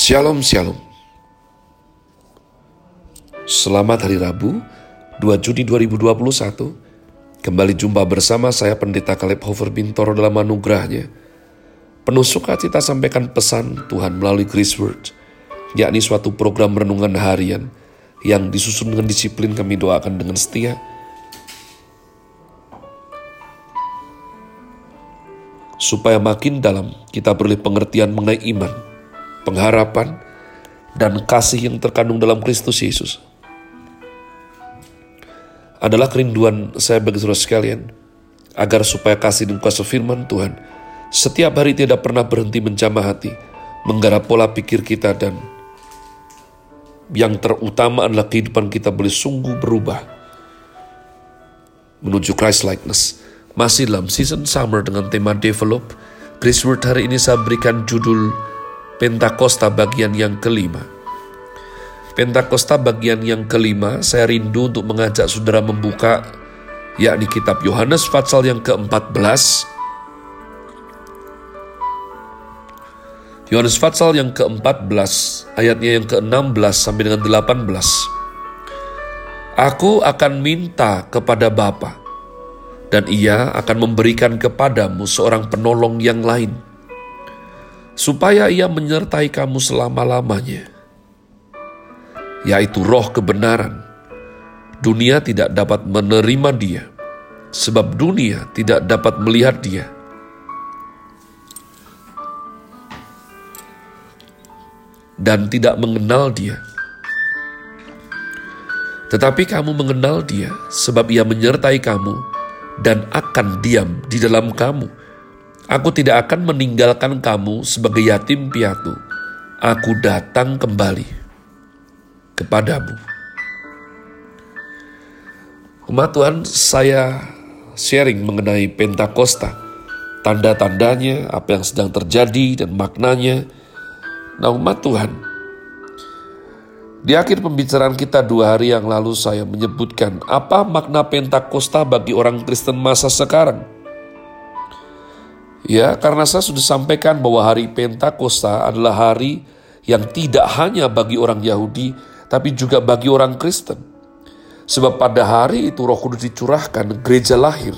Shalom Shalom. Selamat Hari Rabu 2 Juni 2021 Kembali jumpa bersama saya Pendeta Kaleb Hofer Bintoro dalam anugerahnya. Penuh sukacita sampaikan pesan Tuhan melalui Grace Word yakni suatu program renungan harian yang disusun dengan disiplin kami doakan dengan setia. Supaya makin dalam kita beroleh pengertian mengenai iman pengharapan, dan kasih yang terkandung dalam Kristus Yesus. Adalah kerinduan saya bagi saudara sekalian, agar supaya kasih dan kuasa firman Tuhan setiap hari tidak pernah berhenti menjamah hati, menggarap pola pikir kita dan yang terutama adalah kehidupan kita boleh sungguh berubah menuju Christ likeness. Masih dalam season summer dengan tema develop, Grace Word hari ini saya berikan judul Pentakosta bagian yang kelima. Pentakosta bagian yang kelima, saya rindu untuk mengajak saudara membuka yakni kitab Yohanes pasal yang ke-14. Yohanes pasal yang ke-14, ayatnya yang ke-16 sampai dengan 18. Aku akan minta kepada Bapa, dan ia akan memberikan kepadamu seorang penolong yang lain, supaya ia menyertai kamu selama-lamanya, yaitu roh kebenaran. Dunia tidak dapat menerima dia, sebab dunia tidak dapat melihat dia. Dan tidak mengenal dia. Tetapi kamu mengenal dia, sebab ia menyertai kamu dan akan diam di dalam kamu Aku tidak akan meninggalkan kamu sebagai yatim piatu. Aku datang kembali kepadamu. Umat Tuhan, saya sharing mengenai Pentakosta, tanda-tandanya, apa yang sedang terjadi dan maknanya. Nah umat Tuhan, di akhir pembicaraan kita dua hari yang lalu saya menyebutkan apa makna Pentakosta bagi orang Kristen masa sekarang. Ya, karena saya sudah sampaikan bahwa hari Pentakosta adalah hari yang tidak hanya bagi orang Yahudi, tapi juga bagi orang Kristen. Sebab pada hari itu roh kudus dicurahkan, gereja lahir.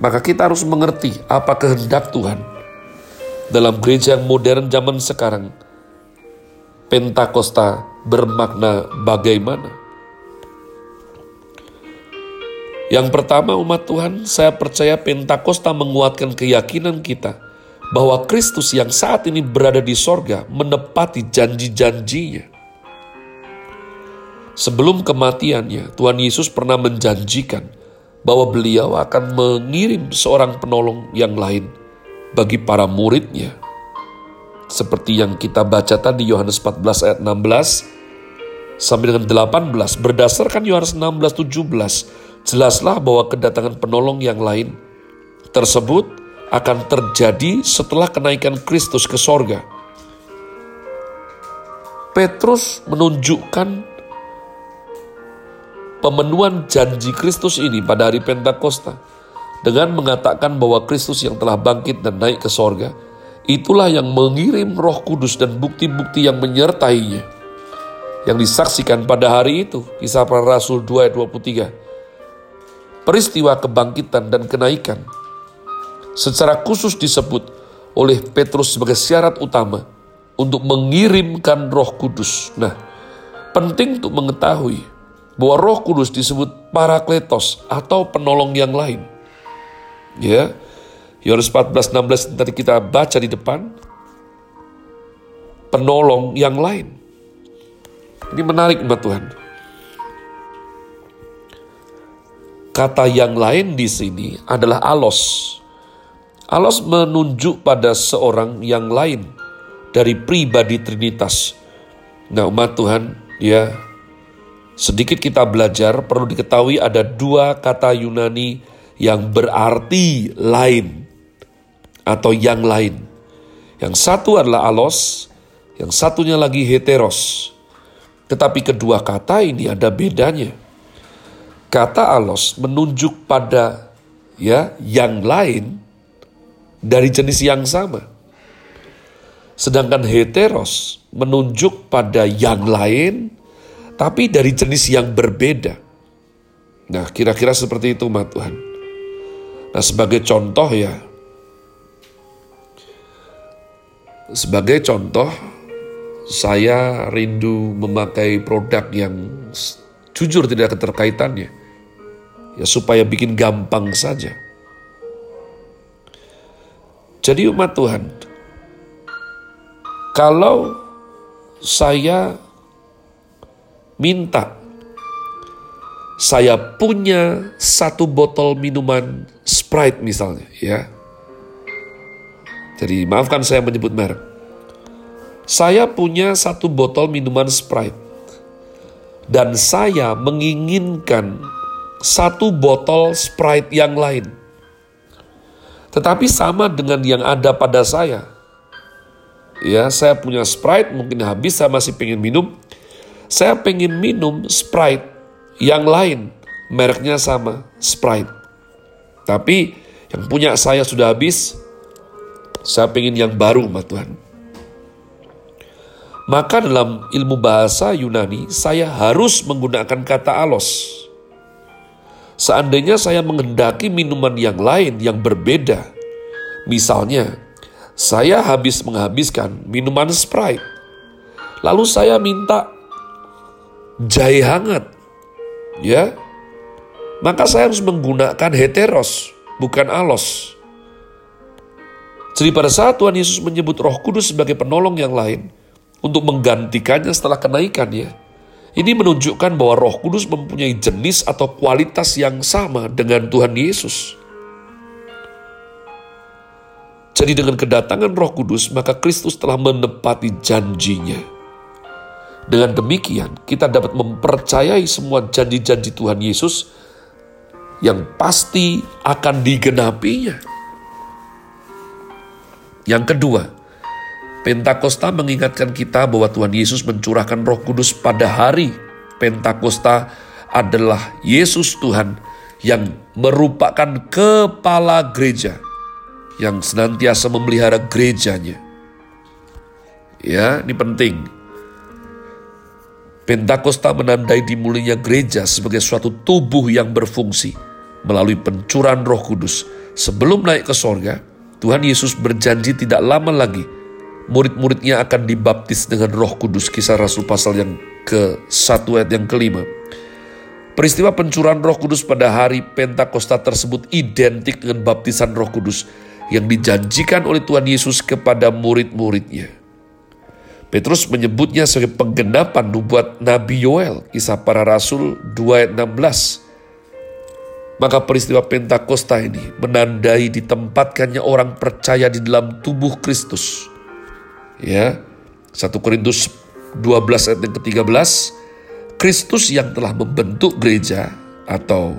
Maka kita harus mengerti apa kehendak Tuhan. Dalam gereja yang modern zaman sekarang, Pentakosta bermakna bagaimana? Yang pertama umat Tuhan, saya percaya Pentakosta menguatkan keyakinan kita bahwa Kristus yang saat ini berada di sorga menepati janji-janjinya. Sebelum kematiannya, Tuhan Yesus pernah menjanjikan bahwa beliau akan mengirim seorang penolong yang lain bagi para muridnya. Seperti yang kita baca tadi Yohanes 14 ayat 16 sampai dengan 18 berdasarkan Yohanes 16 17 jelaslah bahwa kedatangan penolong yang lain tersebut akan terjadi setelah kenaikan Kristus ke sorga. Petrus menunjukkan pemenuhan janji Kristus ini pada hari Pentakosta dengan mengatakan bahwa Kristus yang telah bangkit dan naik ke sorga, itulah yang mengirim roh kudus dan bukti-bukti yang menyertainya. Yang disaksikan pada hari itu, kisah para rasul 2 ayat 23 peristiwa kebangkitan dan kenaikan secara khusus disebut oleh Petrus sebagai syarat utama untuk mengirimkan Roh Kudus. Nah, penting untuk mengetahui bahwa Roh Kudus disebut Parakletos atau penolong yang lain. Ya. Yohanes 14 16 tadi kita baca di depan penolong yang lain. Ini menarik umat Tuhan. Kata yang lain di sini adalah alos. Alos menunjuk pada seorang yang lain dari pribadi Trinitas. Nah umat Tuhan, ya sedikit kita belajar perlu diketahui ada dua kata Yunani yang berarti lain atau yang lain. Yang satu adalah alos, yang satunya lagi heteros. Tetapi kedua kata ini ada bedanya. Kata alos menunjuk pada ya yang lain dari jenis yang sama. Sedangkan heteros menunjuk pada yang lain, tapi dari jenis yang berbeda. Nah, kira-kira seperti itu, umat Tuhan. Nah, sebagai contoh ya, sebagai contoh, saya rindu memakai produk yang jujur tidak keterkaitannya. Ya, supaya bikin gampang saja. Jadi umat Tuhan, kalau saya minta saya punya satu botol minuman Sprite misalnya ya. Jadi maafkan saya menyebut merek. Saya punya satu botol minuman Sprite. Dan saya menginginkan satu botol Sprite yang lain. Tetapi sama dengan yang ada pada saya. Ya saya punya Sprite mungkin habis saya masih pengen minum. Saya pengen minum Sprite yang lain. Mereknya sama Sprite. Tapi yang punya saya sudah habis saya pengen yang baru ma Tuhan. Maka dalam ilmu bahasa Yunani saya harus menggunakan kata alos seandainya saya menghendaki minuman yang lain yang berbeda misalnya saya habis menghabiskan minuman Sprite. Lalu saya minta jahe hangat. Ya. Maka saya harus menggunakan heteros, bukan alos. Jadi pada saat Tuhan Yesus menyebut roh kudus sebagai penolong yang lain, untuk menggantikannya setelah kenaikannya, ini menunjukkan bahwa roh kudus mempunyai jenis atau kualitas yang sama dengan Tuhan Yesus. Jadi dengan kedatangan roh kudus, maka Kristus telah menepati janjinya. Dengan demikian, kita dapat mempercayai semua janji-janji Tuhan Yesus yang pasti akan digenapinya. Yang kedua, Pentakosta mengingatkan kita bahwa Tuhan Yesus mencurahkan roh kudus pada hari Pentakosta adalah Yesus Tuhan yang merupakan kepala gereja yang senantiasa memelihara gerejanya. Ya, ini penting. Pentakosta menandai dimulainya gereja sebagai suatu tubuh yang berfungsi melalui pencurahan roh kudus. Sebelum naik ke sorga, Tuhan Yesus berjanji tidak lama lagi murid-muridnya akan dibaptis dengan roh kudus. Kisah Rasul pasal yang ke-1 ayat yang kelima. Peristiwa pencurahan roh kudus pada hari Pentakosta tersebut identik dengan baptisan roh kudus yang dijanjikan oleh Tuhan Yesus kepada murid-muridnya. Petrus menyebutnya sebagai penggenapan nubuat Nabi Yoel, kisah para rasul 2 ayat 16. Maka peristiwa Pentakosta ini menandai ditempatkannya orang percaya di dalam tubuh Kristus. Ya, 1 Korintus 12 ayat yang ke-13, Kristus yang telah membentuk gereja atau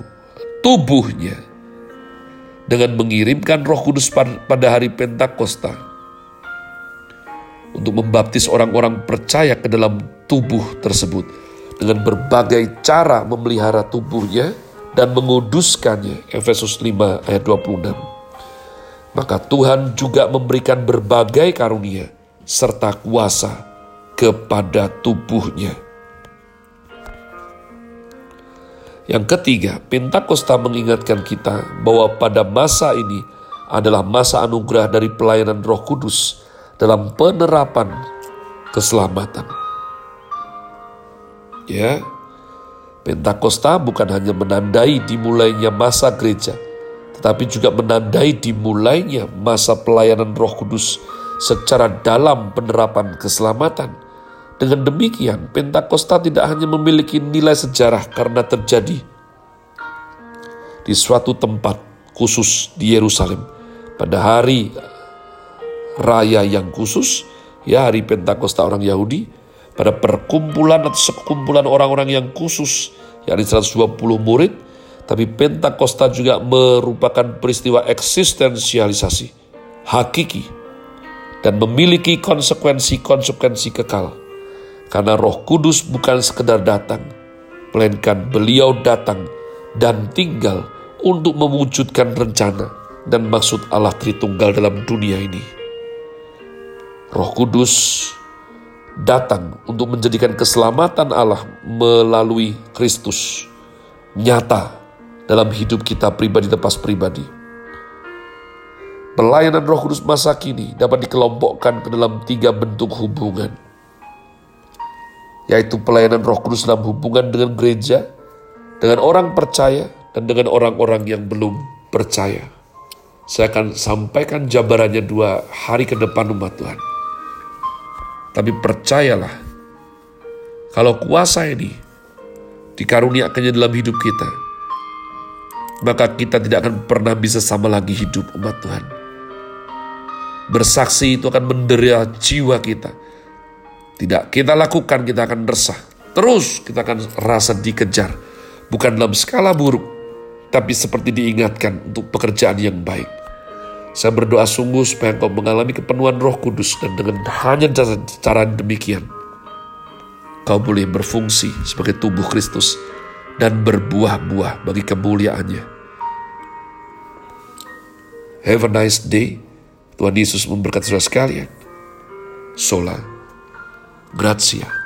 tubuhnya dengan mengirimkan Roh Kudus pada hari Pentakosta untuk membaptis orang-orang percaya ke dalam tubuh tersebut dengan berbagai cara memelihara tubuhnya dan menguduskannya. Efesus 5 ayat 26. Maka Tuhan juga memberikan berbagai karunia serta kuasa kepada tubuhnya. Yang ketiga, Pentakosta mengingatkan kita bahwa pada masa ini adalah masa anugerah dari pelayanan Roh Kudus dalam penerapan keselamatan. Ya, Pentakosta bukan hanya menandai dimulainya masa gereja, tetapi juga menandai dimulainya masa pelayanan Roh Kudus secara dalam penerapan keselamatan. Dengan demikian, Pentakosta tidak hanya memiliki nilai sejarah karena terjadi di suatu tempat khusus di Yerusalem. Pada hari raya yang khusus, ya hari Pentakosta orang Yahudi, pada perkumpulan atau sekumpulan orang-orang yang khusus, yakni 120 murid, tapi Pentakosta juga merupakan peristiwa eksistensialisasi, hakiki, dan memiliki konsekuensi-konsekuensi kekal. Karena roh kudus bukan sekedar datang, melainkan beliau datang dan tinggal untuk mewujudkan rencana dan maksud Allah Tritunggal dalam dunia ini. Roh Kudus datang untuk menjadikan keselamatan Allah melalui Kristus nyata dalam hidup kita pribadi lepas pribadi. Pelayanan Roh Kudus masa kini dapat dikelompokkan ke dalam tiga bentuk hubungan, yaitu pelayanan Roh Kudus dalam hubungan dengan gereja, dengan orang percaya, dan dengan orang-orang yang belum percaya. Saya akan sampaikan jabarannya dua hari ke depan umat Tuhan. Tapi percayalah, kalau kuasa ini dikaruniakannya dalam hidup kita, maka kita tidak akan pernah bisa sama lagi hidup umat Tuhan. Bersaksi itu akan mendera jiwa kita. Tidak kita lakukan, kita akan resah. Terus kita akan rasa dikejar. Bukan dalam skala buruk, tapi seperti diingatkan untuk pekerjaan yang baik. Saya berdoa sungguh supaya engkau mengalami kepenuhan roh kudus dan dengan hanya cara, cara demikian, kau boleh berfungsi sebagai tubuh Kristus dan berbuah-buah bagi kemuliaannya. Have a nice day. Tuhan Yesus memberkati saudara sekalian. Sola. Grazie.